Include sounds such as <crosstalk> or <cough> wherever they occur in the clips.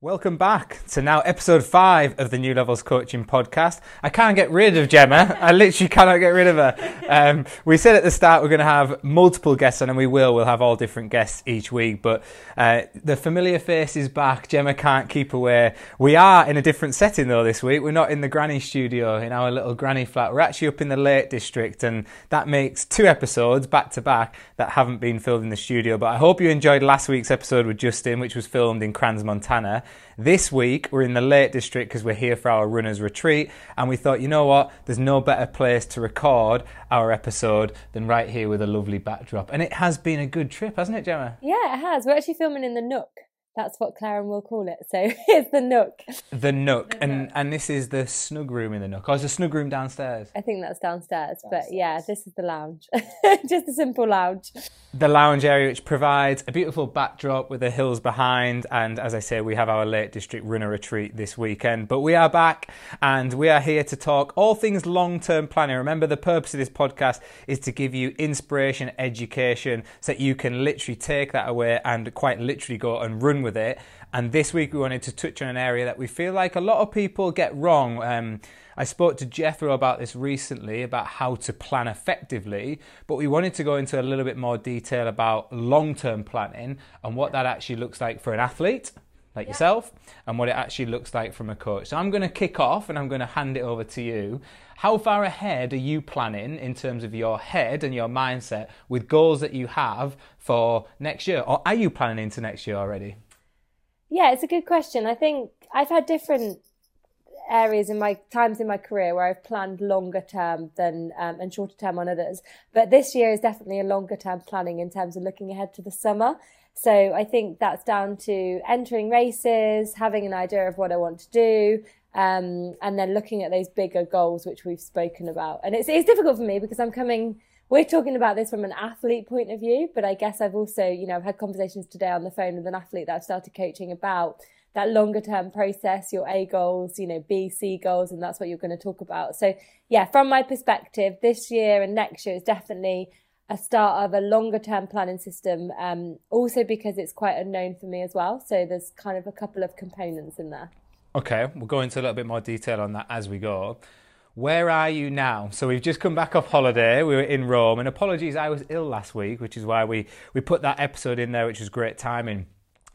Welcome back to now episode five of the New Levels Coaching Podcast. I can't get rid of Gemma. <laughs> I literally cannot get rid of her. Um, we said at the start we're going to have multiple guests on, and we will. We'll have all different guests each week. But uh, the familiar face is back. Gemma can't keep away. We are in a different setting though this week. We're not in the granny studio in our little granny flat. We're actually up in the Lake District, and that makes two episodes back to back that haven't been filmed in the studio. But I hope you enjoyed last week's episode with Justin, which was filmed in Crans, Montana. This week, we're in the Lake District because we're here for our runners retreat, and we thought, you know what, there's no better place to record our episode than right here with a lovely backdrop. And it has been a good trip, hasn't it, Gemma? Yeah, it has. We're actually filming in the Nook. That's what Claire and will call it. So <laughs> it's the Nook. The Nook, and and this is the snug room in the Nook. Oh, it's a snug room downstairs. I think that's downstairs, but yeah, this is the lounge. <laughs> Just a simple lounge. The lounge area, which provides a beautiful backdrop with the hills behind, and as I say, we have our Lake District Runner Retreat this weekend. But we are back, and we are here to talk all things long-term planning. Remember, the purpose of this podcast is to give you inspiration, education, so that you can literally take that away and quite literally go and run with it. And this week we wanted to touch on an area that we feel like a lot of people get wrong. Um, I spoke to Jethro about this recently about how to plan effectively, but we wanted to go into a little bit more detail about long term planning and what that actually looks like for an athlete like yeah. yourself and what it actually looks like from a coach. So I'm going to kick off and I'm going to hand it over to you. How far ahead are you planning in terms of your head and your mindset with goals that you have for next year? Or are you planning into next year already? Yeah, it's a good question. I think I've had different areas in my times in my career where I've planned longer term than um, and shorter term on others. But this year is definitely a longer term planning in terms of looking ahead to the summer. So I think that's down to entering races, having an idea of what I want to do, um, and then looking at those bigger goals which we've spoken about. And it's it's difficult for me because I'm coming. We're talking about this from an athlete point of view, but I guess I've also, you know, I've had conversations today on the phone with an athlete that I've started coaching about that longer term process, your A goals, you know, B, C goals, and that's what you're going to talk about. So, yeah, from my perspective, this year and next year is definitely a start of a longer term planning system. Um, also because it's quite unknown for me as well. So there's kind of a couple of components in there. Okay, we'll go into a little bit more detail on that as we go. Where are you now? So we've just come back off holiday. We were in Rome, and apologies, I was ill last week, which is why we we put that episode in there, which was great timing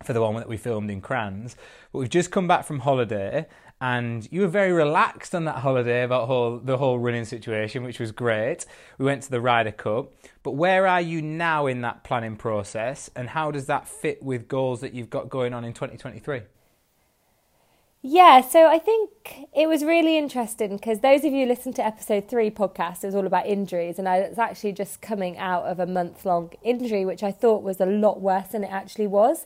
for the one that we filmed in Crans. But we've just come back from holiday, and you were very relaxed on that holiday about whole, the whole running situation, which was great. We went to the Ryder Cup. But where are you now in that planning process, and how does that fit with goals that you've got going on in 2023? Yeah, so I think it was really interesting because those of you listen to episode three podcast, it was all about injuries, and I was actually just coming out of a month long injury, which I thought was a lot worse than it actually was.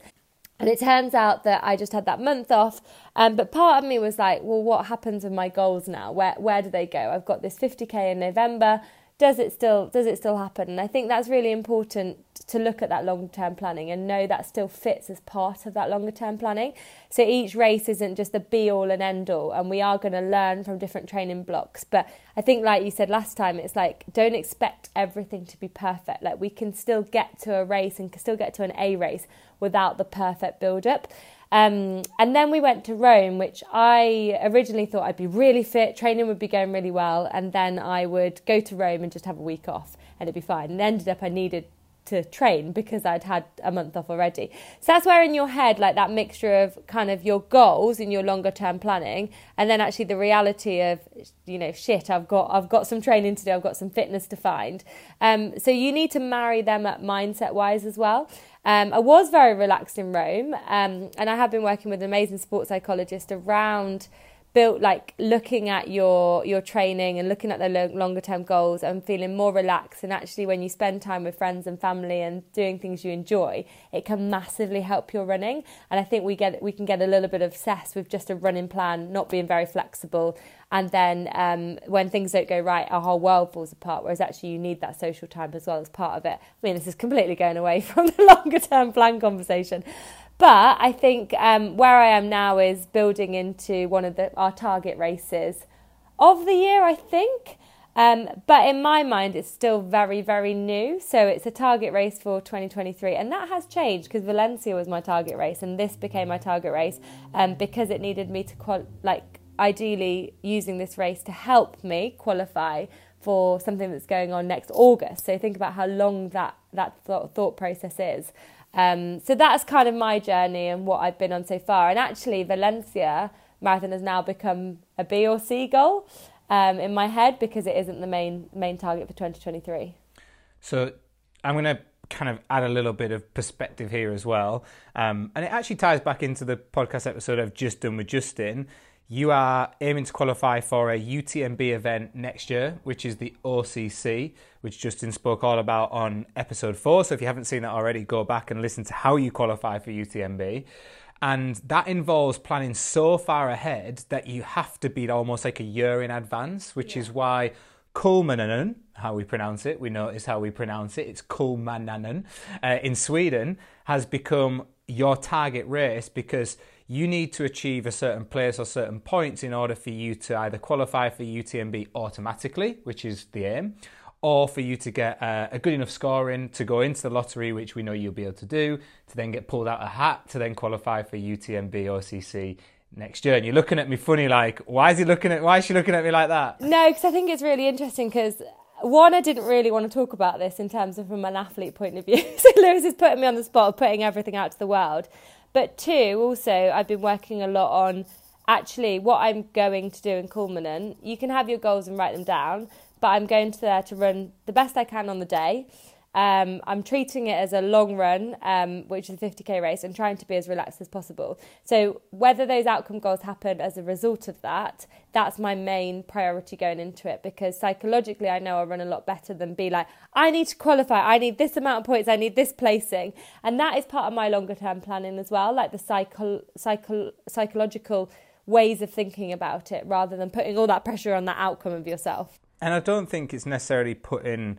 And it turns out that I just had that month off. Um, but part of me was like, well, what happens with my goals now? Where where do they go? I've got this 50k in November. Does it still does it still happen? And I think that's really important to look at that long term planning and know that still fits as part of that longer term planning. So each race isn't just a be all and end all, and we are going to learn from different training blocks. But I think, like you said last time, it's like don't expect everything to be perfect. Like we can still get to a race and can still get to an A race without the perfect build up. Um, and then we went to Rome, which I originally thought I'd be really fit, training would be going really well, and then I would go to Rome and just have a week off and it'd be fine. And ended up I needed to train because I'd had a month off already. So that's where in your head, like that mixture of kind of your goals in your longer term planning, and then actually the reality of, you know, shit, I've got I've got some training to do, I've got some fitness to find. Um, so you need to marry them up mindset wise as well. Um, I was very relaxed in Rome, um, and I have been working with an amazing sports psychologist around built like looking at your your training and looking at the lo- longer term goals and feeling more relaxed and actually when you spend time with friends and family and doing things you enjoy it can massively help your running. And i think we get we can get a little bit obsessed with just a running plan not being very flexible. And then um, when things don't go right our whole world falls apart whereas actually you need that social time as well as part of it. I mean this is completely going away <laughs> from the longer term plan conversation but I think um, where I am now is building into one of the, our target races of the year, I think. Um, but in my mind, it's still very, very new. So it's a target race for 2023. And that has changed because Valencia was my target race and this became my target race um, because it needed me to, like, ideally using this race to help me qualify for something that's going on next August. So think about how long that, that thought, process is. Um, so that's kind of my journey and what I've been on so far. And actually, Valencia marathon has now become a B or C goal um, in my head because it isn't the main main target for 2023. So I'm going to kind of add a little bit of perspective here as well, um, and it actually ties back into the podcast episode I've just done with Justin. You are aiming to qualify for a UTMB event next year, which is the OCC, which Justin spoke all about on episode four. So if you haven't seen that already, go back and listen to how you qualify for UTMB. And that involves planning so far ahead that you have to be almost like a year in advance, which yeah. is why Kullamannen, how we pronounce it, we notice how we pronounce it, it's Kullamannen, uh, in Sweden, has become your target race because you need to achieve a certain place or certain points in order for you to either qualify for UTMB automatically, which is the aim, or for you to get a, a, good enough scoring to go into the lottery, which we know you'll be able to do, to then get pulled out a hat to then qualify for UTMB OCC next year. And you're looking at me funny, like, why is he looking at? Why is she looking at me like that? No, because I think it's really interesting. Because one, I didn't really want to talk about this in terms of from an athlete point of view. <laughs> so Lewis is putting me on the spot of putting everything out to the world. But two, also, I've been working a lot on actually what I'm going to do in Kullamannen. You can have your goals and write them down but I'm going to there to run the best I can on the day. Um, I'm treating it as a long run, um, which is a 50k race, and trying to be as relaxed as possible. So, whether those outcome goals happen as a result of that, that's my main priority going into it because psychologically, I know I'll run a lot better than be like, I need to qualify, I need this amount of points, I need this placing. And that is part of my longer term planning as well, like the psycho- psycho- psychological ways of thinking about it rather than putting all that pressure on that outcome of yourself. And I don't think it's necessarily putting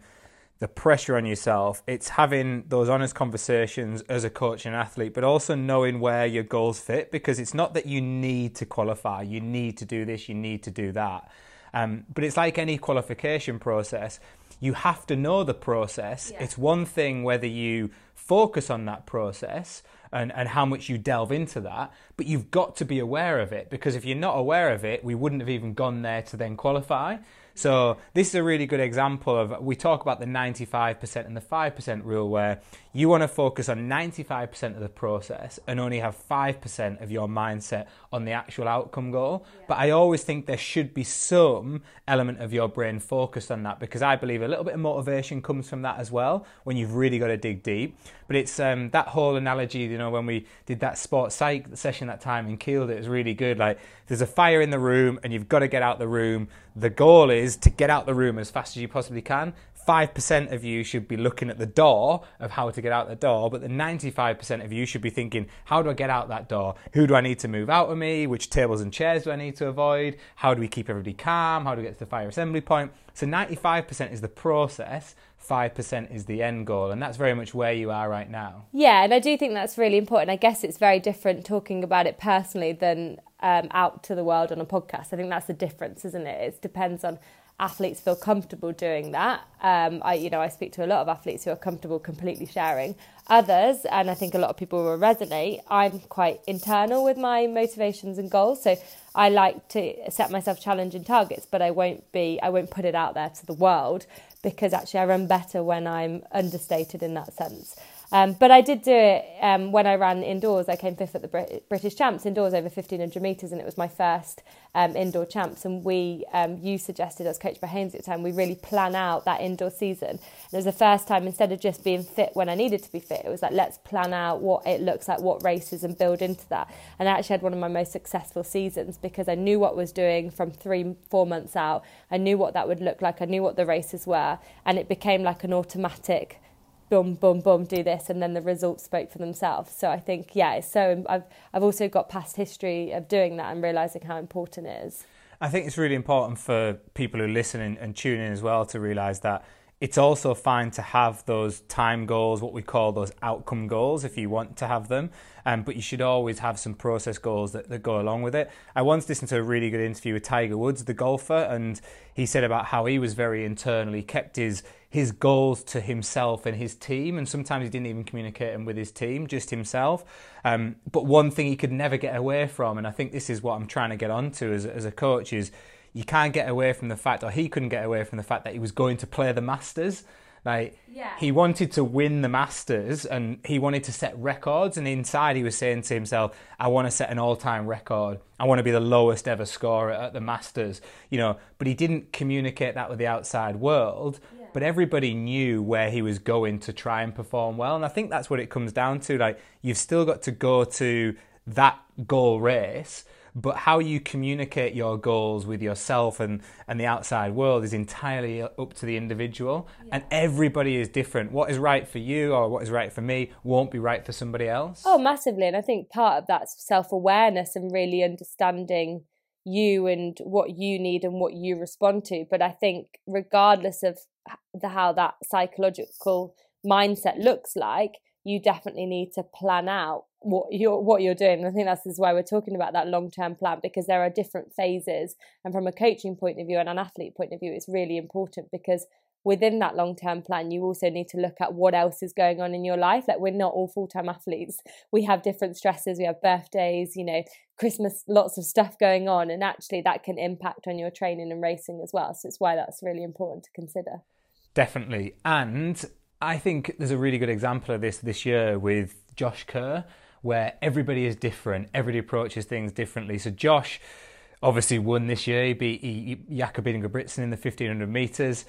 the pressure on yourself. It's having those honest conversations as a coach and athlete, but also knowing where your goals fit because it's not that you need to qualify, you need to do this, you need to do that. Um, but it's like any qualification process. You have to know the process. Yeah. It's one thing whether you focus on that process and, and how much you delve into that, but you've got to be aware of it because if you're not aware of it, we wouldn't have even gone there to then qualify. So this is a really good example of we talk about the 95% and the 5% rule where you want to focus on 95% of the process and only have 5% of your mindset on the actual outcome goal. Yeah. But I always think there should be some element of your brain focused on that because I believe a little bit of motivation comes from that as well when you've really got to dig deep. But it's um, that whole analogy, you know, when we did that sports psych session that time in Kiel, it was really good. Like there's a fire in the room and you've got to get out the room. The goal is to get out the room as fast as you possibly can. 5% of you should be looking at the door of how to get out the door, but the 95% of you should be thinking, how do I get out that door? Who do I need to move out of me? Which tables and chairs do I need to avoid? How do we keep everybody calm? How do we get to the fire assembly point? So 95% is the process, 5% is the end goal, and that's very much where you are right now. Yeah, and I do think that's really important. I guess it's very different talking about it personally than um, out to the world on a podcast. I think that's the difference, isn't it? It depends on athletes feel comfortable doing that. Um, I, you know, I speak to a lot of athletes who are comfortable completely sharing. Others, and I think a lot of people will resonate. I'm quite internal with my motivations and goals, so I like to set myself challenging targets, but I won't be, I won't put it out there to the world because actually I run better when I'm understated in that sense. Um, but I did do it um, when I ran indoors. I came fifth at the Brit- British Champs indoors over 1500 metres, and it was my first um, indoor champs. And we, um, you suggested as coached by at the time, we really plan out that indoor season. And it was the first time instead of just being fit when I needed to be fit, it was like let's plan out what it looks like, what races, and build into that. And I actually had one of my most successful seasons because I knew what I was doing from three, four months out. I knew what that would look like. I knew what the races were, and it became like an automatic boom, boom, boom, do this, and then the results spoke for themselves. So I think, yeah, it's so I've I've also got past history of doing that and realizing how important it is. I think it's really important for people who listen and, and tune in as well to realize that it's also fine to have those time goals, what we call those outcome goals, if you want to have them. Um, but you should always have some process goals that, that go along with it. I once listened to a really good interview with Tiger Woods, the golfer, and he said about how he was very internally kept his his goals to himself and his team, and sometimes he didn't even communicate them with his team, just himself. Um, but one thing he could never get away from, and I think this is what I'm trying to get onto as, as a coach, is you can't get away from the fact, or he couldn't get away from the fact that he was going to play the Masters. Like yeah. he wanted to win the Masters and he wanted to set records. And inside, he was saying to himself, "I want to set an all-time record. I want to be the lowest ever scorer at the Masters." You know, but he didn't communicate that with the outside world. But everybody knew where he was going to try and perform well. And I think that's what it comes down to. Like you've still got to go to that goal race but how you communicate your goals with yourself and, and the outside world is entirely up to the individual. Yeah. And everybody is different. What is right for you or what is right for me won't be right for somebody else. Oh, massively. And I think part of that's self awareness and really understanding you and what you need and what you respond to. But I think, regardless of the, how that psychological mindset looks like, you definitely need to plan out what you're what you're doing. I think that's why we're talking about that long term plan because there are different phases, and from a coaching point of view and an athlete point of view, it's really important because within that long term plan, you also need to look at what else is going on in your life. Like we're not all full time athletes. We have different stresses. We have birthdays, you know, Christmas, lots of stuff going on, and actually that can impact on your training and racing as well. So it's why that's really important to consider. Definitely, and I think there's a really good example of this this year with Josh Kerr where everybody is different, everybody approaches things differently. So Josh obviously won this year. He beat Jakob Ingebrigtsen in the 1500 meters.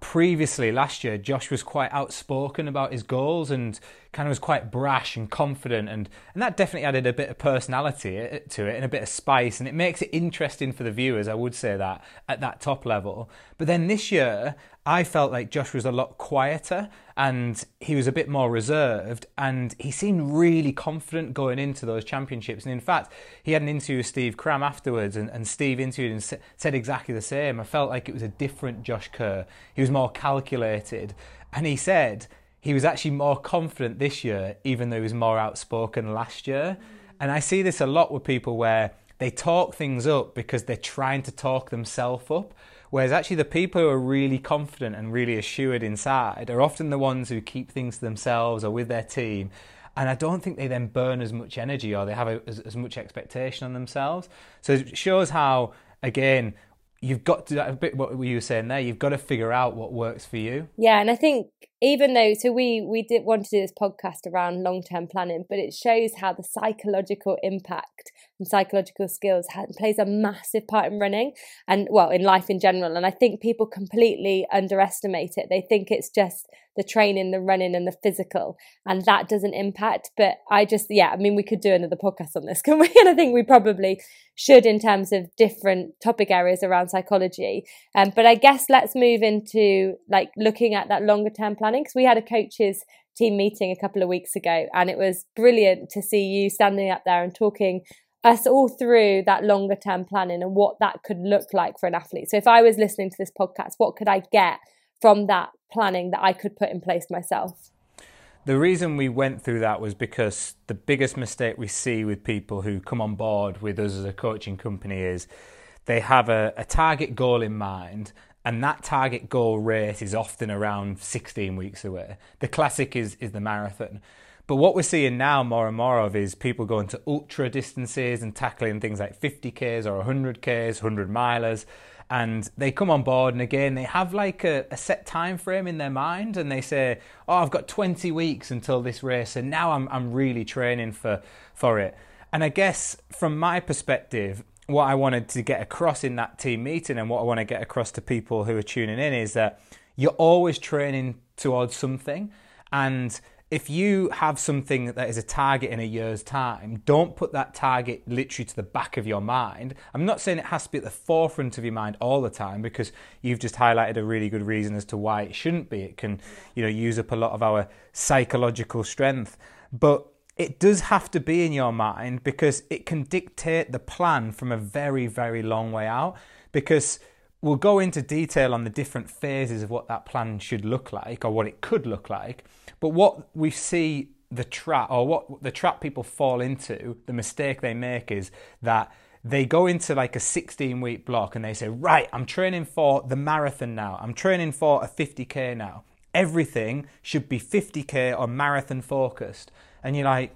Previously, last year, Josh was quite outspoken about his goals and kind of was quite brash and confident, and, and that definitely added a bit of personality to it and a bit of spice, and it makes it interesting for the viewers. I would say that at that top level. But then this year, I felt like Josh was a lot quieter and he was a bit more reserved and he seemed really confident going into those championships. And in fact, he had an interview with Steve Cram afterwards and, and Steve interviewed and said exactly the same. I felt like it was a different Josh Kerr. He was more calculated. And he said he was actually more confident this year, even though he was more outspoken last year. And I see this a lot with people where they talk things up because they're trying to talk themselves up. Whereas actually, the people who are really confident and really assured inside are often the ones who keep things to themselves or with their team. And I don't think they then burn as much energy or they have a, as, as much expectation on themselves. So it shows how, again, you've got to a bit what you were saying there you've got to figure out what works for you yeah and i think even though so we we did want to do this podcast around long-term planning but it shows how the psychological impact and psychological skills plays a massive part in running and well in life in general. And i think people completely underestimate it. They think it's just the training the running and the physical and that doesn't impact. But i just yeah i mean we could do another podcast on this <laughs> can we? And i think we probably should in terms of different topic areas around psychology. Um, but i guess let's move into like looking at that longer term planning because we had a coaches team meeting a couple of weeks ago and it was brilliant to see you standing up there and talking us all through that longer term planning and what that could look like for an athlete. So if I was listening to this podcast, what could I get from that planning that I could put in place myself? The reason we went through that was because the biggest mistake we see with people who come on board with us as a coaching company is they have a, a target goal in mind and that target goal race is often around 16 weeks away. The classic is, is the marathon. But what we're seeing now more and more of is people going to ultra distances and tackling things like 50Ks or 100Ks, 100 milers. And they come on board, and again, they have like a, a, set time frame in their mind, and they say, "Oh, I've got 20 weeks until this race, and now I'm I'm really training for for it." And I guess from my perspective, what I wanted to get across in that team meeting, and what I want to get across to people who are tuning in, is that you're always training towards something, and if you have something that is a target in a year's time, don't put that target literally to the back of your mind. I'm not saying it has to be at the forefront of your mind all the time because you've just highlighted a really good reason as to why it shouldn't be. It can, you know, use up a lot of our psychological strength. But it does have to be in your mind because it can dictate the plan from a very, very long way out. Because we'll go into detail on the different phases of what that plan should look like or what it could look like. But what we see the trap or what the trap people fall into, the mistake they make is that they go into like a 16 week block and they say, Right, I'm training for the marathon now. I'm training for a 50k now. Everything should be 50k or marathon focused. And you're like,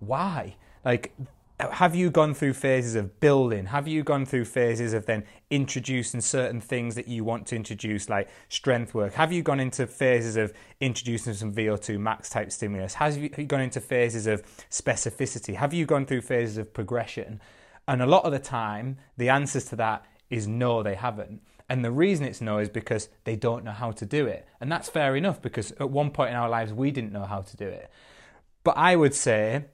Why? Like, have you gone through phases of building? Have you gone through phases of then introducing certain things that you want to introduce, like strength work? Have you gone into phases of introducing some VO2 max type stimulus? Have you gone into phases of specificity? Have you gone through phases of progression? And a lot of the time, the answers to that is no, they haven't. And the reason it's no is because they don't know how to do it. And that's fair enough because at one point in our lives, we didn't know how to do it. But I would say,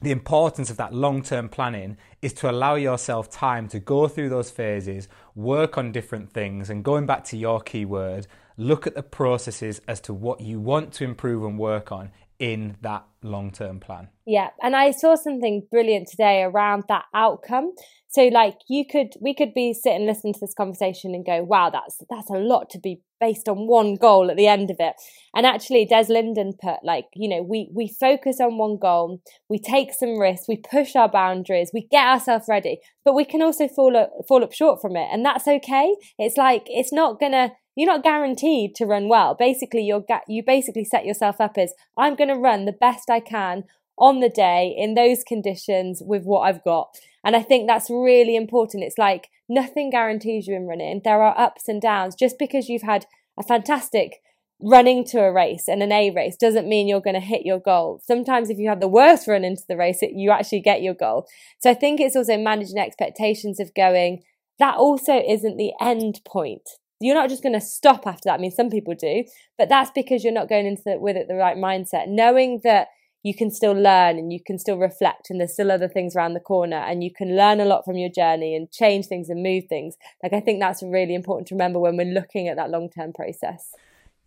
the importance of that long term planning is to allow yourself time to go through those phases, work on different things, and going back to your keyword, look at the processes as to what you want to improve and work on in that long term plan. Yeah. And I saw something brilliant today around that outcome. So like you could we could be sitting listening to this conversation and go, wow, that's that's a lot to be based on one goal at the end of it. And actually Des Linden put like, you know, we we focus on one goal, we take some risks, we push our boundaries, we get ourselves ready, but we can also fall up, fall up short from it. And that's okay. It's like it's not gonna you're not guaranteed to run well. Basically, you're you basically set yourself up as I'm going to run the best I can on the day in those conditions with what I've got. And I think that's really important. It's like nothing guarantees you in running. There are ups and downs. Just because you've had a fantastic running to a race and an A race doesn't mean you're going to hit your goal. Sometimes if you have the worst run into the race, it, you actually get your goal. So I think it's also managing expectations of going, that also isn't the end point. You're not just going to stop after that. I mean, some people do, but that's because you're not going into it with it the right mindset. Knowing that you can still learn and you can still reflect and there's still other things around the corner and you can learn a lot from your journey and change things and move things like i think that's really important to remember when we're looking at that long term process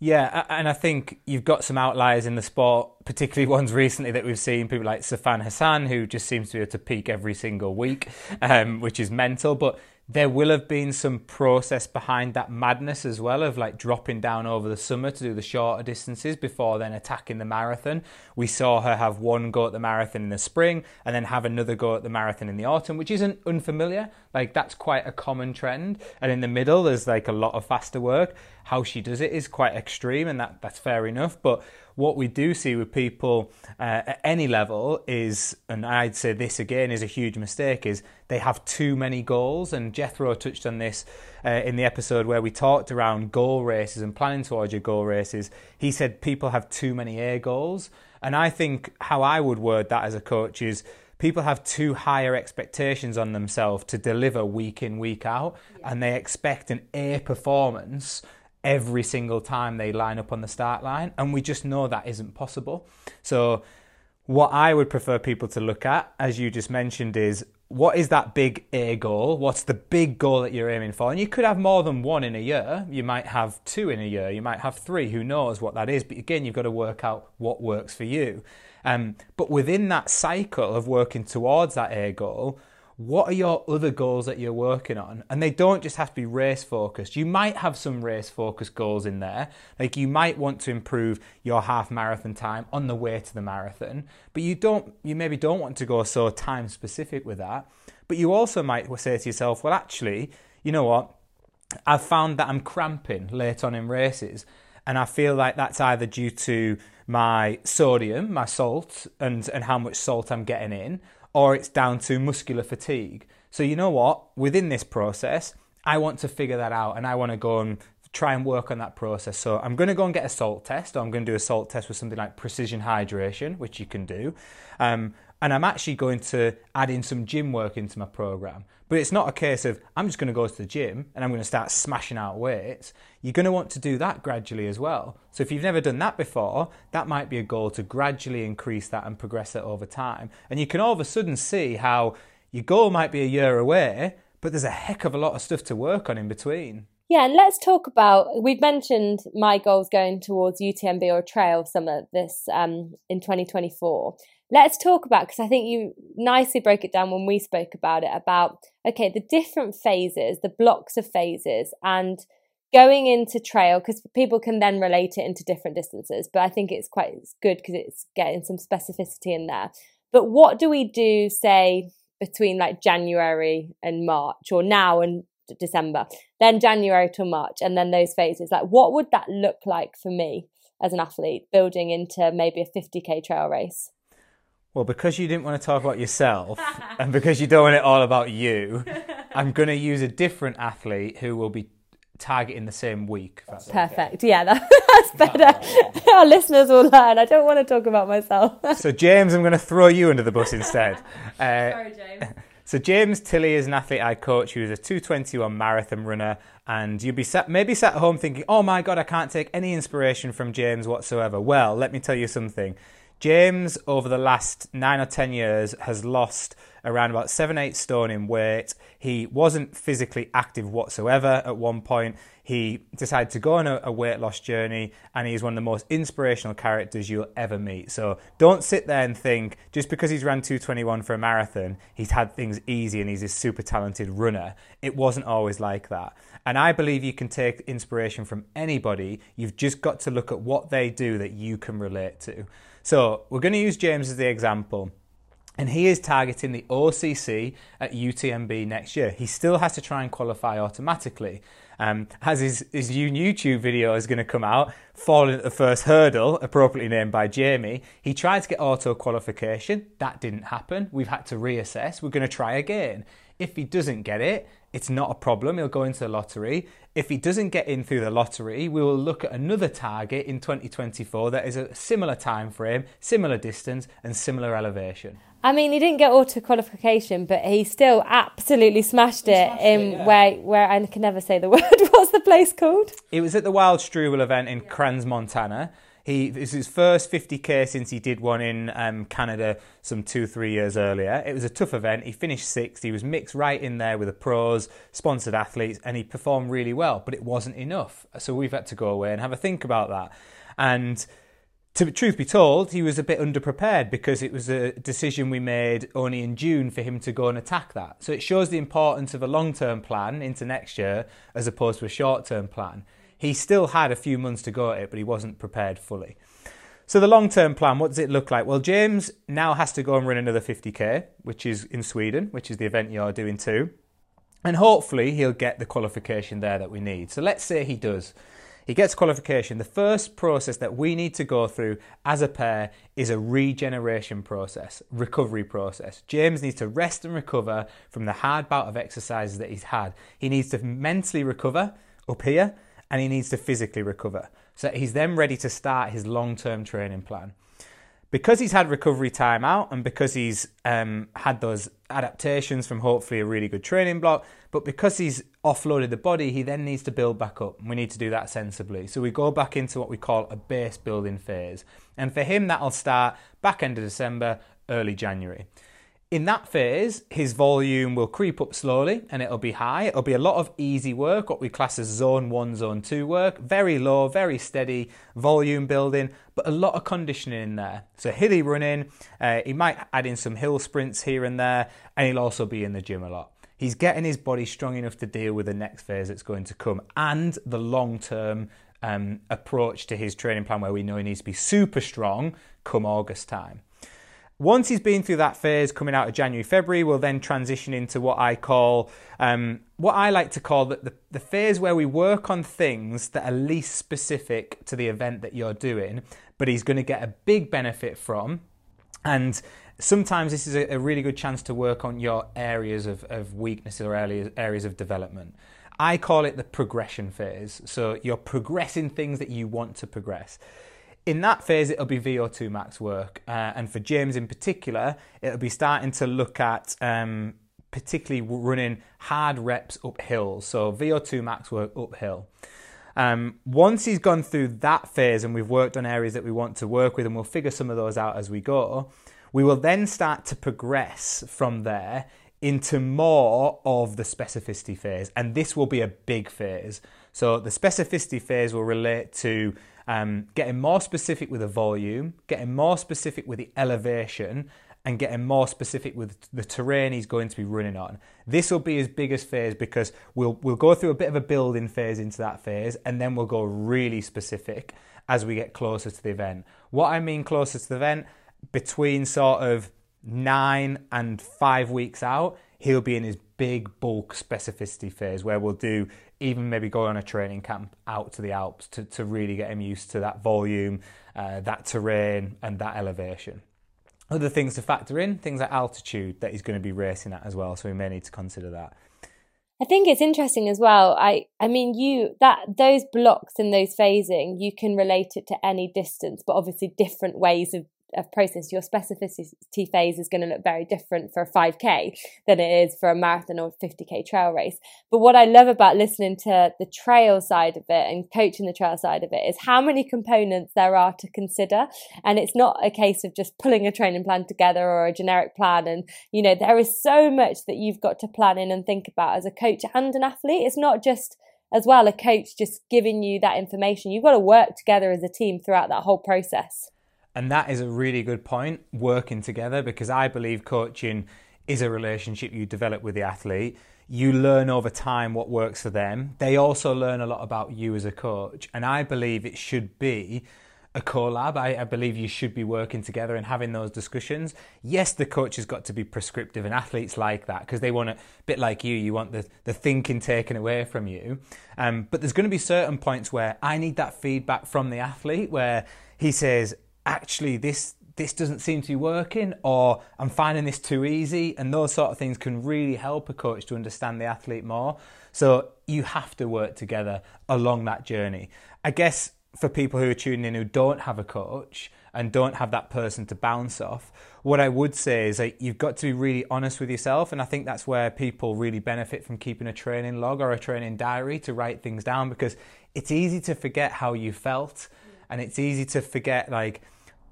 yeah, and I think you've got some outliers in the sport, particularly <laughs> ones recently that we've seen. People like Sifan Hassan, who just seems to be able to peak every single week, um, which is mental. But there will have been some process behind that madness as well of like dropping down over the summer to do the shorter distances before then attacking the marathon. We saw her have one go at the marathon in the spring and then have another go at the marathon in the autumn, which isn't unfamiliar. Like that's quite a common trend. And in the middle, there's like a lot of faster work. How she does it is quite extreme, and that, that's fair enough. But what we do see with people uh, at any level is, and I'd say this again is a huge mistake, is they have too many goals. And Jethro touched on this uh, in the episode where we talked around goal races and planning towards your goal races. He said people have too many A goals. And I think how I would word that as a coach is people have too higher expectations on themselves to deliver week in, week out, yeah. and they expect an A performance every single time they line up on the start line. And we just know that isn't possible. So, what I would prefer people to look at, as you just mentioned, is what is that big A goal? What's the big goal that you're aiming for? And you could have more than one in a year. You might have two in a year. You might have three. Who knows what that is? But again, you've got to work out what works for you. Um, but within that cycle of working towards that A goal, what are your other goals that you're working on? And they don't just have to be race focused. You might have some race focused goals in there. Like you might want to improve your half marathon time on the way to the marathon, but you don't you maybe don't want to go so time specific with that. But you also might say to yourself, well actually, you know what? I've found that I'm cramping late on in races and I feel like that's either due to my sodium, my salt, and, and how much salt I'm getting in, or it's down to muscular fatigue. So, you know what? Within this process, I want to figure that out and I want to go and try and work on that process. So, I'm going to go and get a salt test, or I'm going to do a salt test with something like precision hydration, which you can do. Um, and I'm actually going to add in some gym work into my program. But it's not a case of I'm just going to go to the gym and I'm going to start smashing out weights. You're going to want to do that gradually as well. So if you've never done that before, that might be a goal to gradually increase that and progress it over time. And you can all of a sudden see how your goal might be a year away, but there's a heck of a lot of stuff to work on in between. Yeah, and let's talk about. We've mentioned my goals going towards UTMB or Trail Summit this um, in 2024. Let's talk about because I think you nicely broke it down when we spoke about it about okay the different phases, the blocks of phases, and going into trail because people can then relate it into different distances. But I think it's quite good because it's getting some specificity in there. But what do we do, say, between like January and March, or now and December, then January to March, and then those phases? Like, what would that look like for me as an athlete building into maybe a 50k trail race? Well, because you didn't want to talk about yourself <laughs> and because you don't want it all about you, I'm going to use a different athlete who will be targeting the same week. Perfect. Okay. Yeah, that, <laughs> that's better. <laughs> Our listeners will learn. I don't want to talk about myself. so, James, I'm going to throw you under the bus instead. Uh, Sorry, James. So James Tilley is an athlete I coach who's a 221 marathon runner, and you'll be sat, maybe sat at home thinking, "Oh my God, I can't take any inspiration from James whatsoever." Well, let me tell you something. James, over the last nine or ten years, has lost around about seven, eight stone in weight. He wasn't physically active whatsoever at one point. He decided to go on a, a, weight loss journey, and he's one of the most inspirational characters you'll ever meet. So don't sit there and think just because he's ran 221 for a marathon, he's had things easy and he's a super talented runner. It wasn't always like that. And I believe you can take inspiration from anybody. You've just got to look at what they do that you can relate to. So we're going to use James as the example. And he is targeting the OCC at UTMB next year. He still has to try and qualify automatically. Um, as his, his new YouTube video is going to come out, falling at the first hurdle, appropriately named by Jamie, he tried to get auto qualification. That didn't happen. We've had to reassess. We're going to try again. If he doesn't get it, it's not a problem. He'll go into the lottery. If he doesn't get in through the lottery, we will look at another target in 2024 that is a similar time frame, similar distance, and similar elevation. I mean, he didn't get auto qualification, but he still absolutely smashed it smashed in it, yeah. where where I can never say the <laughs> word. What's the place called? It was at the Wildstrubel event in Crans, Montana. He this is his first 50k since he did one in um, Canada some two three years earlier. It was a tough event. He finished sixth. He was mixed right in there with the pros, sponsored athletes, and he performed really well. But it wasn't enough. So we've had to go away and have a think about that. And to truth be told, he was a bit underprepared because it was a decision we made only in June for him to go and attack that. So it shows the importance of a long term plan into next year as opposed to a short term plan. He still had a few months to go at it, but he wasn't prepared fully. So the long term plan, what does it look like? Well, James now has to go and run another 50k, which is in Sweden, which is the event you're doing too. And hopefully he'll get the qualification there that we need. So let's say he does. He gets qualification. The first process that we need to go through as a pair is a regeneration process, recovery process. James needs to rest and recover from the hard bout of exercises that he's had. He needs to mentally recover up here and he needs to physically recover. So he's then ready to start his long term training plan. Because he's had recovery time out and because he's um, had those adaptations from hopefully a really good training block, but because he's offloaded the body, he then needs to build back up. We need to do that sensibly. So we go back into what we call a base building phase. And for him, that'll start back end of December, early January. In that phase, his volume will creep up slowly and it'll be high. It'll be a lot of easy work, what we class as zone one, zone two work. Very low, very steady volume building, but a lot of conditioning in there. So hilly running, uh, he might add in some hill sprints here and there, and he'll also be in the gym a lot. He's getting his body strong enough to deal with the next phase that's going to come and the long term um, approach to his training plan where we know he needs to be super strong come August time. Once he's been through that phase coming out of January, February, we'll then transition into what I call, um, what I like to call the, the, the phase where we work on things that are least specific to the event that you're doing, but he's going to get a big benefit from. And sometimes this is a, a, really good chance to work on your areas of, of weakness or areas, areas of development. I call it the progression phase. So you're progressing things that you want to progress in that phase, it'll be VO2 max work. Uh, and for James in particular, it'll be starting to look at um, particularly running hard reps uphill. So VO2 max work uphill. Um, once he's gone through that phase and we've worked on areas that we want to work with, and we'll figure some of those out as we go, we will then start to progress from there into more of the specificity phase. And this will be a big phase. So the specificity phase will relate to um, getting more specific with the volume, getting more specific with the elevation, and getting more specific with the terrain he's going to be running on. This will be his biggest phase because we'll we'll go through a bit of a building phase into that phase, and then we'll go really specific as we get closer to the event. What I mean closer to the event, between sort of nine and five weeks out, he'll be in his big bulk specificity phase where we'll do even maybe go on a training camp out to the Alps to, to really get him used to that volume, uh, that terrain, and that elevation. Other things to factor in, things like altitude that he's going to be racing at as well, so we may need to consider that. I think it's interesting as well. I I mean you that those blocks and those phasing, you can relate it to any distance, but obviously different ways of of process, your specificity phase is going to look very different for a 5K than it is for a marathon or 50K trail race. But what I love about listening to the trail side of it and coaching the trail side of it is how many components there are to consider. And it's not a case of just pulling a training plan together or a generic plan. And, you know, there is so much that you've got to plan in and think about as a coach and an athlete. It's not just as well a coach just giving you that information. You've got to work together as a team throughout that whole process. And that is a really good point, working together, because I believe coaching is a relationship you develop with the athlete. You learn over time what works for them. They also learn a lot about you as a coach. And I believe it should be a collab. I, I believe you should be working together and having those discussions. Yes, the coach has got to be prescriptive, and athletes like that because they want a bit like you. You want the, the thinking taken away from you. Um, but there's going to be certain points where I need that feedback from the athlete where he says, actually this this doesn't seem to be working or I'm finding this too easy and those sort of things can really help a coach to understand the athlete more. So you have to work together along that journey. I guess for people who are tuning in who don't have a coach and don't have that person to bounce off, what I would say is that you've got to be really honest with yourself. And I think that's where people really benefit from keeping a training log or a training diary to write things down because it's easy to forget how you felt and it's easy to forget like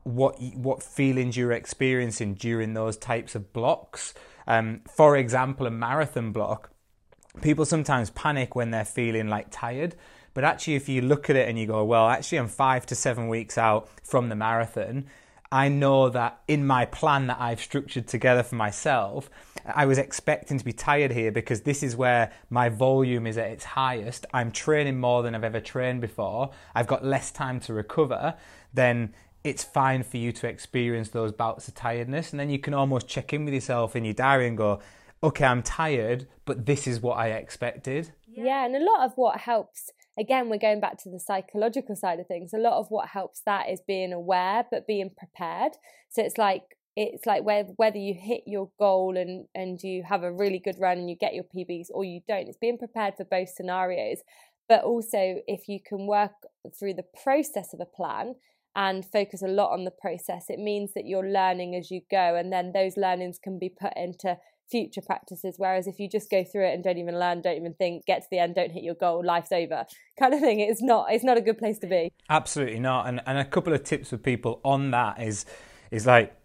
what what feelings you're experiencing during those types of blocks. Um, for example, a marathon block, people sometimes panic when they're feeling like tired. But actually, if you look at it and you go, well, actually, I'm five to seven weeks out from the marathon, I know that in my plan that I've structured together for myself, I was expecting to be tired here because this is where my volume is at its highest. I'm training more than I've ever trained before. I've got less time to recover. Then it's fine for you to experience those bouts of tiredness. And then you can almost check in with yourself in your diary and go, okay, I'm tired, but this is what I expected. Yeah, and a lot of what helps again, we're going back to the psychological side of things. A lot of what helps that is being aware, but being prepared. So it's like it's like whether you hit your goal and and you have a really good run and you get your PBs or you don't. It's being prepared for both scenarios. But also, if you can work through the process of a plan and focus a lot on the process, it means that you're learning as you go, and then those learnings can be put into future practices. Whereas if you just go through it and don't even learn, don't even think, get to the end, don't hit your goal, life's over, kind of thing, it's not it's not a good place to be. Absolutely not. And and a couple of tips for people on that is is like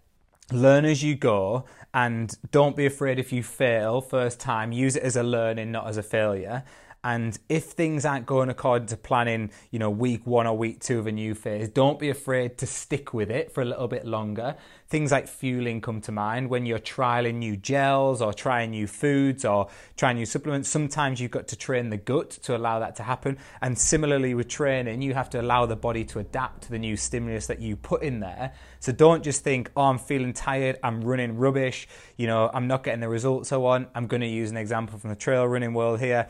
learn as you go and don't be afraid if you fail first time. Use it as a learning not as a failure and if things aren't going according to planning, you know, week one or week two of a new phase, don't be afraid to stick with it for a little bit longer. Things like fueling come to mind when you're trialing new gels or trying new foods or trying new supplements. Sometimes you've got to train the gut to allow that to happen. And similarly with training, you have to allow the body to adapt to the new stimulus that you put in there. So don't just think, oh, I'm feeling tired, I'm running rubbish, you know, I'm not getting the results I want. I'm going to use an example from the trail running world here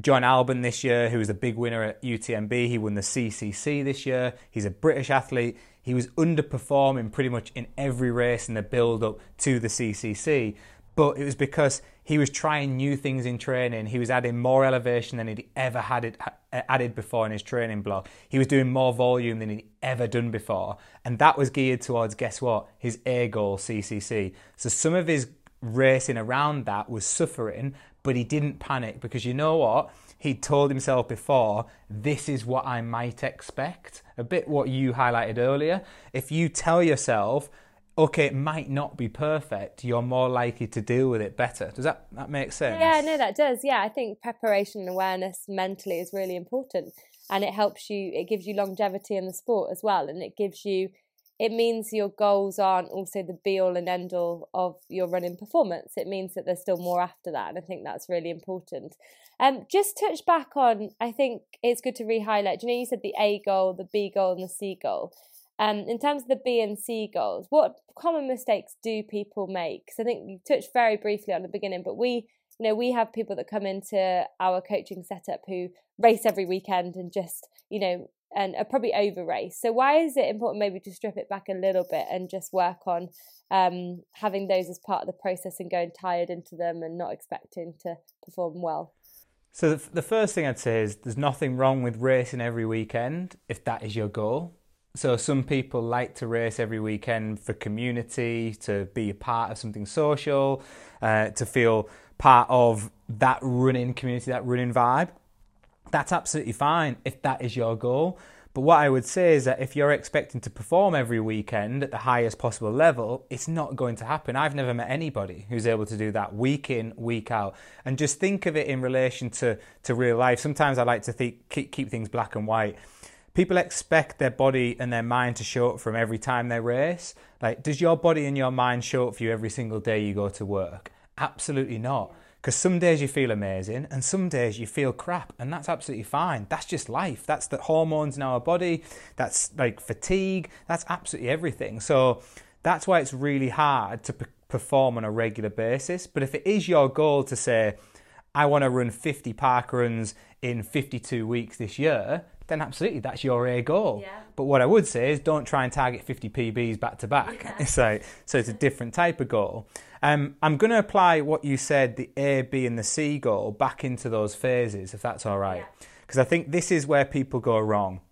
Jon Albon this year, who was a big winner at UTMB, he won the CCC this year. He's a British athlete. He was underperforming pretty much in every race in the build up to the CCC, but it was because he was trying new things in training. He was adding more elevation than he'd ever had it, added before in his training block. He was doing more volume than he'd ever done before, and that was geared towards guess what? His A goal CCC. So some of his racing around that was suffering, but he didn't panic because you know what? He told himself before, this is what I might expect. A bit what you highlighted earlier. If you tell yourself, okay, it might not be perfect, you're more likely to deal with it better. Does that, that make sense? Yeah, no, that does. Yeah, I think preparation and awareness mentally is really important. And it helps you, it gives you longevity in the sport as well. And it gives you, it means your goals aren't also the be all and end all of your running performance. It means that there's still more after that. And I think that's really important. Um, just touch back on, I think it's good to re highlight. You know, you said the A goal, the B goal, and the C goal. Um, in terms of the B and C goals, what common mistakes do people make? Because I think you touched very briefly on the beginning, but we, you know, we have people that come into our coaching setup who race every weekend and just, you know, and are probably over race. So why is it important maybe to strip it back a little bit and just work on um, having those as part of the process and going tired into them and not expecting to perform well? So the, the first thing I'd say is there's nothing wrong with racing every weekend if that is your goal. So some people like to race every weekend for community, to be a part of something social, uh, to feel part of that running community, that running vibe. That's absolutely fine if that is your goal. But what I would say is that if you're expecting to perform every weekend at the highest possible level, it's not going to happen. I've never met anybody who's able to do that week in, week out. And just think of it in relation to, to real life. Sometimes I like to think, keep, keep things black and white people expect their body and their mind to show up from every time they race. Like, does your body and your mind show up for you every single day you go to work? Absolutely not. Because some days you feel amazing and some days you feel crap, and that's absolutely fine. That's just life. That's the hormones in our body. That's like fatigue. That's absolutely everything. So that's why it's really hard to p- perform on a regular basis. But if it is your goal to say, I want to run 50 park runs in 52 weeks this year, then absolutely that's your A goal. Yeah. But what I would say is don't try and target 50 PBs back to back. Yeah. <laughs> So, so it's a different type of goal. Um, I'm going to apply what you said, the A, B, and the C goal, back into those phases, if that's all right. Because yeah. I think this is where people go wrong.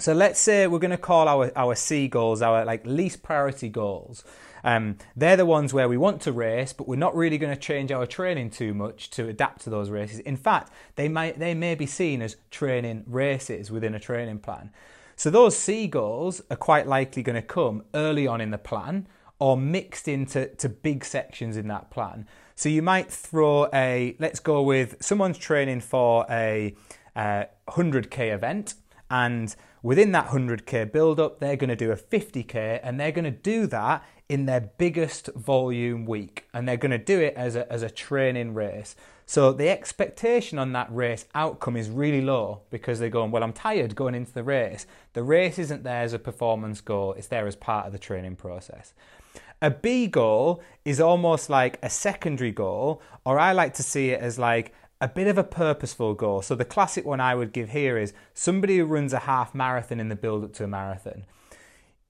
So let's say we're going to call our, our C goals our like least priority goals. Um, they're the ones where we want to race, but we're not really going to change our training too much to adapt to those races. In fact, they might they may be seen as training races within a training plan. So those C goals are quite likely going to come early on in the plan or mixed into to big sections in that plan. So you might throw a let's go with someone's training for a uh, 100k event and within that 100k build up they're going to do a 50k and they're going to do that in their biggest volume week and they're going to do it as a, as a training race. So the expectation on that race outcome is really low because they're going, Well, I'm tired going into the race. The race isn't there as a performance goal, it's there as part of the training process. A B goal is almost like a secondary goal, or I like to see it as like a bit of a purposeful goal. So the classic one I would give here is somebody who runs a half marathon in the build up to a marathon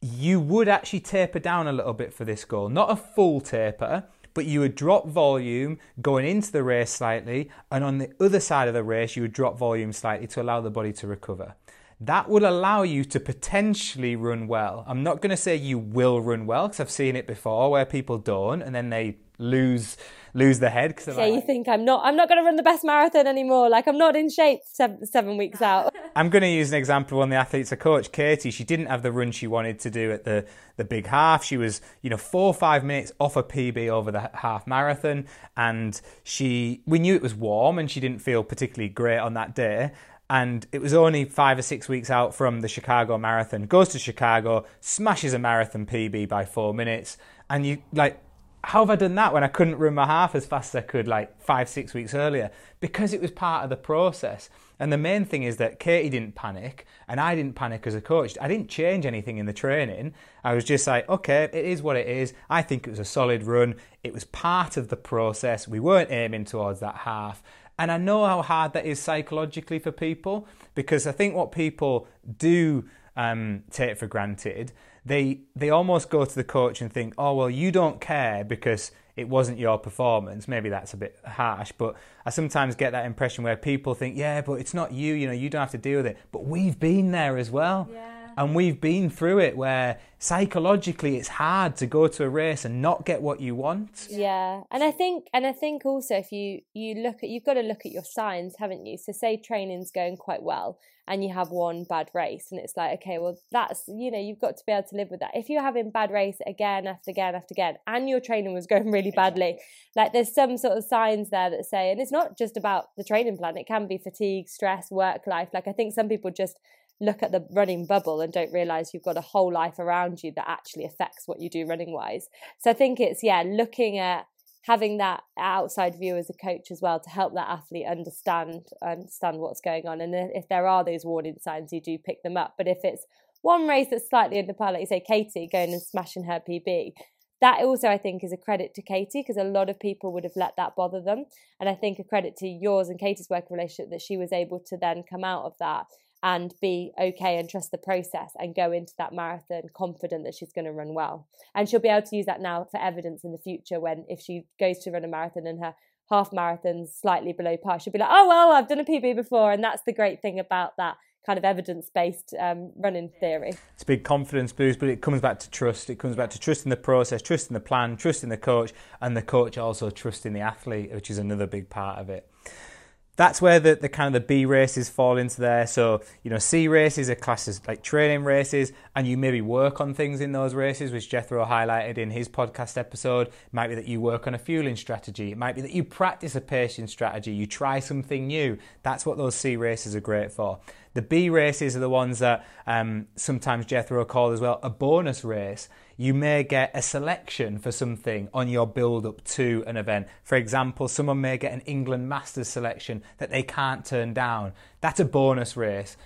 you would actually taper down a little bit for this goal. Not a full taper, but you would drop volume going into the race slightly, and on the other side of the race, you would drop volume slightly to allow the body to recover. That will allow you to potentially run well. I'm not going to say you will run well because I've seen it before where people don't and then they lose lose their head. Cause yeah, like, you think I'm not I'm not going to run the best marathon anymore. Like I'm not in shape seven, seven weeks out. <laughs> <laughs> I'm going to use an example of one of the athletes I coach, Katie. She didn't have the run she wanted to do at the the big half. She was you know four or five minutes off a PB over the half marathon, and she we knew it was warm and she didn't feel particularly great on that day and it was only five or six weeks out from the Chicago Marathon. Goes to Chicago, smashes a marathon PB by four minutes, and you like how have I done that when I couldn't run my half as fast as I could like five, six weeks earlier? Because it was part of the process. And the main thing is that Katie didn't panic and I didn't panic as a coach. I didn't change anything in the training. I was just like, okay, it is what it is. I think it was a solid run. It was part of the process. We weren't aiming towards that half. And I know how hard that is psychologically for people because I think what people do um, take for granted they they almost go to the coach and think, oh well, you don't care because it wasn't your performance. Maybe that's a bit harsh, but I sometimes get that impression where people think, yeah, but it's not you. You know, you don't have to deal with it. But we've been there as well. Yeah. And we've been through it where psychologically it's hard to go to a race and not get what you want. Yeah. And I think and I think also if you you look at you've got to look at your signs, haven't you? So say training's going quite well and you have one bad race and it's like okay well that's you know you've got to be able to live with that if you're having bad race again after again after again and your training was going really badly like there's some sort of signs there that say and it's not just about the training plan it can be fatigue stress work life like i think some people just look at the running bubble and don't realize you've got a whole life around you that actually affects what you do running wise so i think it's yeah looking at having that outside view as a coach as well to help that athlete understand understand what's going on. And if there are those warning signs you do pick them up. But if it's one race that's slightly under par like you say katie going and smashing her pb that also i think is a credit to katie because a lot of people would have let that bother them. And i think a credit to yours and katie's working relationship that she was able to then come out of that and be okay and trust the process and go into that marathon confident that she's going to run well. And she'll be able to use that now for evidence in the future when if she goes to run a marathon and her half marathon's slightly below par, she'll be like, oh, well, I've done a PB before. And that's the great thing about that kind of evidence based um, running theory. It's a big confidence boost, but it comes back to trust. It comes back to trusting the process, trusting the plan, trusting the coach, and the coach also trusting the athlete, which is another big part of it that's where the, the kind of the B races fall into there. So, you know, C races are classes like training races, and you maybe work on things in those races, which Jethro highlighted in his podcast episode. It might be that you work on a fueling strategy. It might be that you practice a pacing strategy. You try something new. That's what those C races are great for. The B races are the ones that um, sometimes Jethro called as well a bonus race you may get a selection for something on your build up to an event. For example, someone may get an England Masters selection that they can't turn down. That's a bonus race.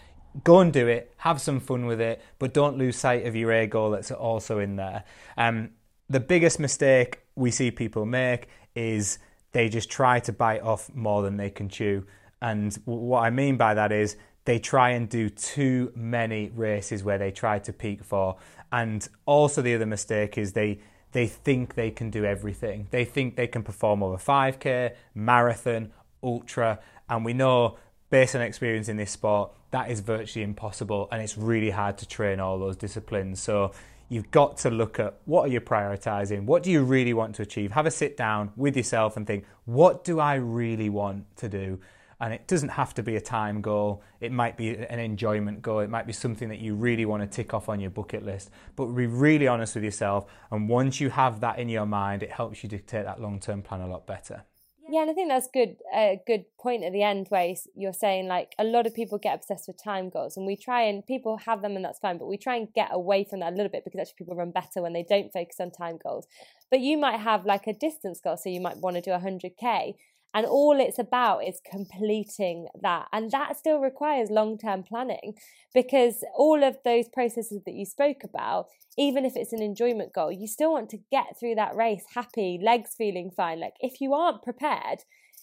Go and do it, have some fun with it, but don't lose sight of your A goal that's also in there. Um, the biggest mistake we see people make is they just try to bite off more than they can chew. And what I mean by that is they try and do too many races where they try to peak for. And also the other mistake is they they think they can do everything. They think they can perform over 5k, marathon, ultra, and we know based on experience in this sport that is virtually impossible and it's really hard to train all those disciplines. So you've got to look at what are you prioritizing? What do you really want to achieve? Have a sit down with yourself and think, what do I really want to do? And it doesn't have to be a time goal. It might be an enjoyment goal. It might be something that you really want to tick off on your bucket list. But be really honest with yourself. And once you have that in your mind, it helps you dictate that long term plan a lot better. Yeah, and I think that's good. A good point at the end where you're saying like a lot of people get obsessed with time goals, and we try and people have them, and that's fine. But we try and get away from that a little bit because actually people run better when they don't focus on time goals. But you might have like a distance goal, so you might want to do 100k, and all it's about is completing that. And that still requires long term planning because all of those processes that you spoke about, even if it's an enjoyment goal, you still want to get through that race happy, legs feeling fine. Like if you aren't prepared,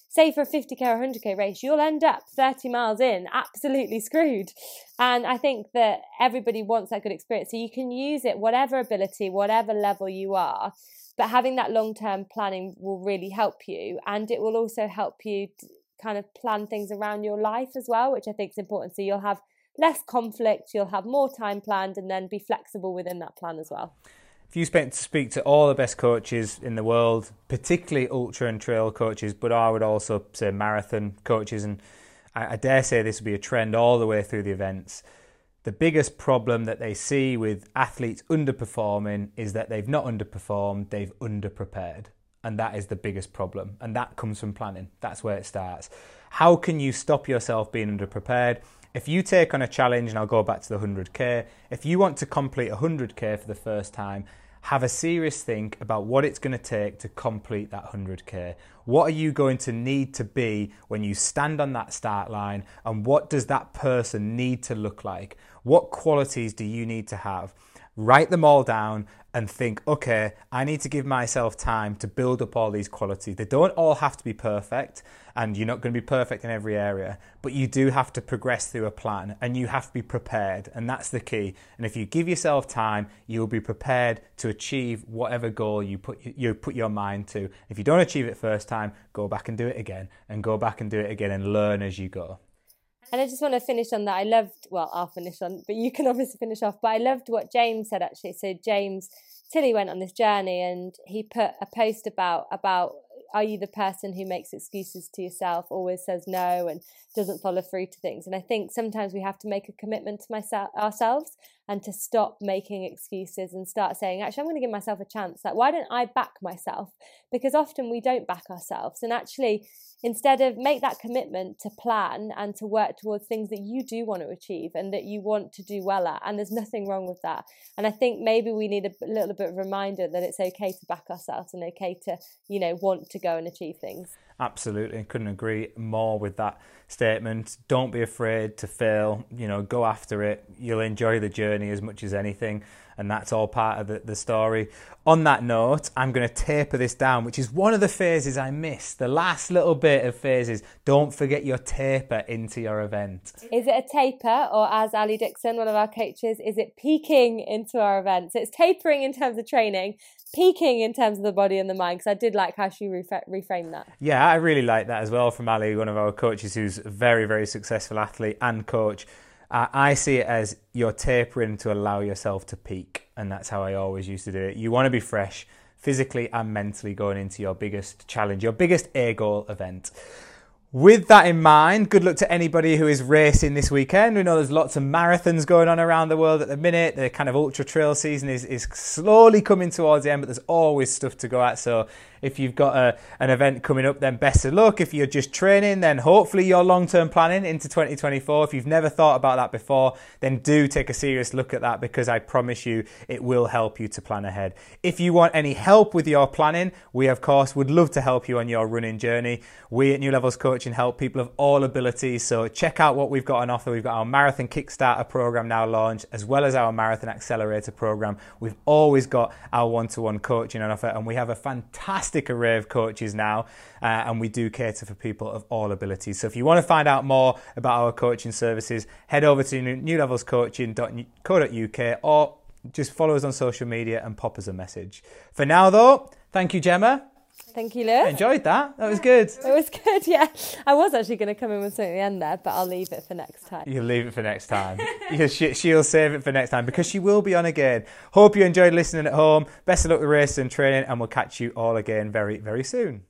say for a 50k or 100k race, you'll end up 30 miles in absolutely screwed. And I think that everybody wants that good experience. So you can use it, whatever ability, whatever level you are, but having that long term planning will really help you and it will also help you kind of plan things around your life as well which i think is important. So you'll have less conflict you'll have more time planned and then be flexible within that plan as well. If you spent to speak to all the best coaches in the world particularly ultra and trail coaches but i would also say marathon coaches and I, I dare say this will be a trend all the way through the events the biggest problem that they see with athletes underperforming is that they've not underperformed, they've underprepared. And that is the biggest problem. And that comes from planning. That's where it starts. How can you stop yourself being underprepared? If you take on a challenge, and I'll go back to the 100k, if you want to complete 100k for the first time, have a serious think about what it's going to take to complete that 100k. What are you going to need to be when you stand on that start line, and what does that person need to look like? What qualities do you need to have? Write them all down and think, okay, I need to give myself time to build up all these qualities. They don't all have to be perfect, and you're not going to be perfect in every area, but you do have to progress through a plan and you have to be prepared, and that's the key. And if you give yourself time, you'll be prepared to achieve whatever goal you put you put your mind to. If you don't achieve it first time, go back and do it again, and go back and do it again and learn as you go. And I just want to finish on that. I loved, well, I'll finish on, but you can <laughs> obviously finish off. But I loved what James said actually. So James Tilly went on this journey and he put a post about about are you the person who makes excuses to yourself, always says no, and doesn't follow through to things? And I think sometimes we have to make a commitment to myself ourselves and to stop making excuses and start saying, actually, I'm going to give myself a chance. Like, why don't I back myself? Because often we don't back ourselves. And actually, instead of make that commitment to plan and to work towards things that you do want to achieve and that you want to do well at. And there's nothing wrong with that. And I think maybe we need a little bit of reminder that it's okay to back ourselves and okay to, you know, want to go and achieve things. Absolutely, couldn't agree more with that statement. Don't be afraid to fail. You know, go after it. You'll enjoy the journey as much as anything, and that's all part of the, the story. On that note, I'm going to taper this down, which is one of the phases I missed. The last little bit of phases. Don't forget your taper into your event. Is it a taper, or as Ali Dixon, one of our coaches, is it peaking into our event? So it's tapering in terms of training, peaking in terms of the body and the mind because I did like how she reframed that. Yeah, I really like that as well from Ali, one of our coaches who's a very, very successful athlete and coach. Uh, I see it as you're tapering to allow yourself to peak, and that's how I always used to do it. You want to be fresh physically and mentally going into your biggest challenge, your biggest A goal event. With that in mind, good luck to anybody who is racing this weekend. We know there's lots of marathons going on around the world at the minute. The kind of ultra trail season is, is slowly coming towards the end, but there's always stuff to go at. So if you've got a, an event coming up, then best of luck. If you're just training, then hopefully you're long term planning into 2024. If you've never thought about that before, then do take a serious look at that because I promise you it will help you to plan ahead. If you want any help with your planning, we of course would love to help you on your running journey. We at New Levels Coaching help people of all abilities. So check out what we've got on offer. We've got our Marathon Kickstarter program now launched, as well as our Marathon Accelerator program. We've always got our one to one coaching on offer, and we have a fantastic fantastic array of coaches now, uh, and we do cater for people of all abilities. So if you want to find out more about our coaching services, head over to newlevelscoaching.co.uk or just follow us on social media and pop us a message. For now, though, thank you, Gemma. Thank you, Lewis. I enjoyed that. That was good. <laughs> It was good, yeah. I was actually going to come in with something at the end there, but I'll leave it for next time. You'll leave it for next time. <laughs> she, she'll save it for next time because she will be on again. Hope you enjoyed listening at home. Best of luck with race and training, and we'll catch you all again very, very soon.